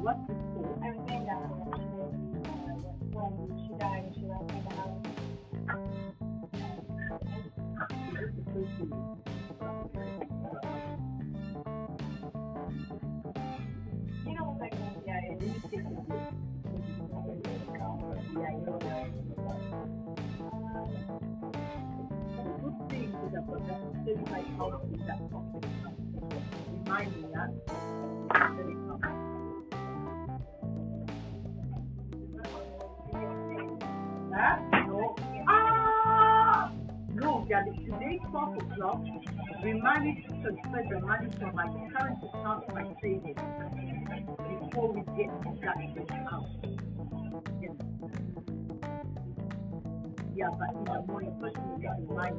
What's the school? I was named after her. When she died, she left me the house. You know, yeah, you that. That that? No, yeah, today, 12 o'clock, we managed to transfer the money from my current account to my savings before we get that account. Yes. Yeah, but morning, first we get the money.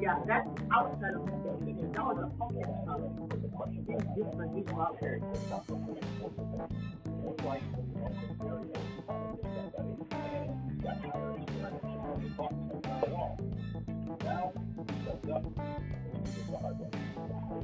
Yeah, that's outside of the building. That was a pocket. It's different, it's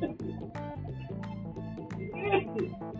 Thank you.